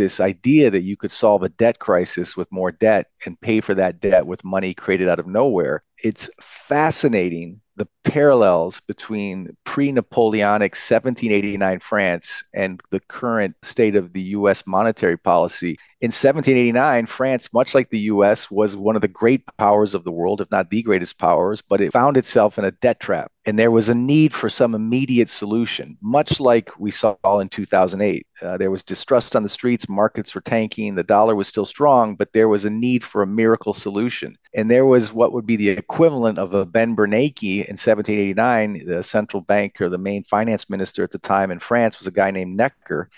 this idea that you could solve a debt crisis with more debt and pay for that debt with money created out of nowhere. It's fascinating the parallels between pre Napoleonic 1789 France and the current state of the US monetary policy. In 1789, France, much like the US, was one of the great powers of the world, if not the greatest powers, but it found itself in a debt trap. And there was a need for some immediate solution, much like we saw in 2008. Uh, there was distrust on the streets, markets were tanking, the dollar was still strong, but there was a need for a miracle solution. And there was what would be the equivalent of a Ben Bernanke in 1789. The central bank or the main finance minister at the time in France was a guy named Necker.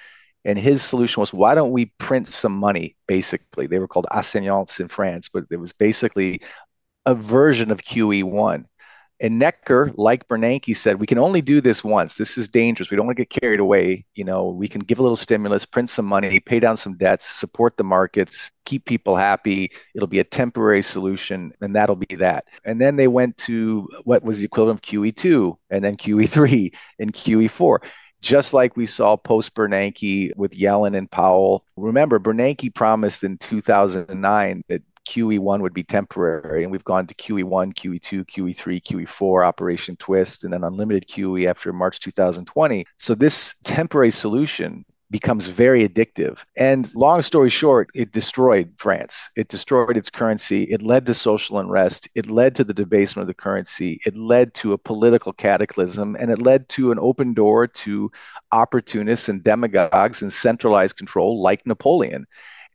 And his solution was, why don't we print some money? Basically, they were called assignats in France, but it was basically a version of QE1. And Necker, like Bernanke, said, we can only do this once. This is dangerous. We don't want to get carried away. You know, we can give a little stimulus, print some money, pay down some debts, support the markets, keep people happy. It'll be a temporary solution, and that'll be that. And then they went to what was the equivalent of QE2, and then QE3, and QE4 just like we saw post Bernanke with Yellen and Powell. Remember, Bernanke promised in 2009 that QE1 would be temporary, and we've gone to QE1, QE2, QE3, QE4, Operation Twist, and then unlimited QE after March 2020. So this temporary solution becomes very addictive. And long story short, it destroyed France. It destroyed its currency. It led to social unrest. It led to the debasement of the currency. It led to a political cataclysm. And it led to an open door to opportunists and demagogues and centralized control like Napoleon.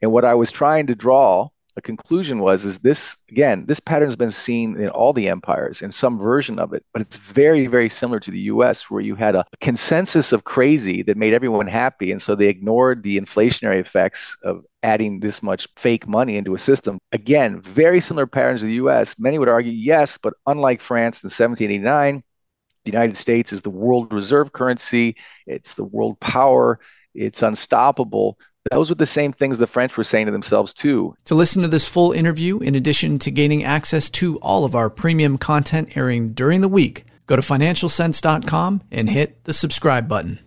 And what I was trying to draw the conclusion was is this again this pattern has been seen in all the empires in some version of it but it's very very similar to the us where you had a consensus of crazy that made everyone happy and so they ignored the inflationary effects of adding this much fake money into a system. Again very similar patterns to the us many would argue yes but unlike france in 1789 the united states is the world reserve currency it's the world power it's unstoppable those were the same things the French were saying to themselves, too. To listen to this full interview, in addition to gaining access to all of our premium content airing during the week, go to financialsense.com and hit the subscribe button.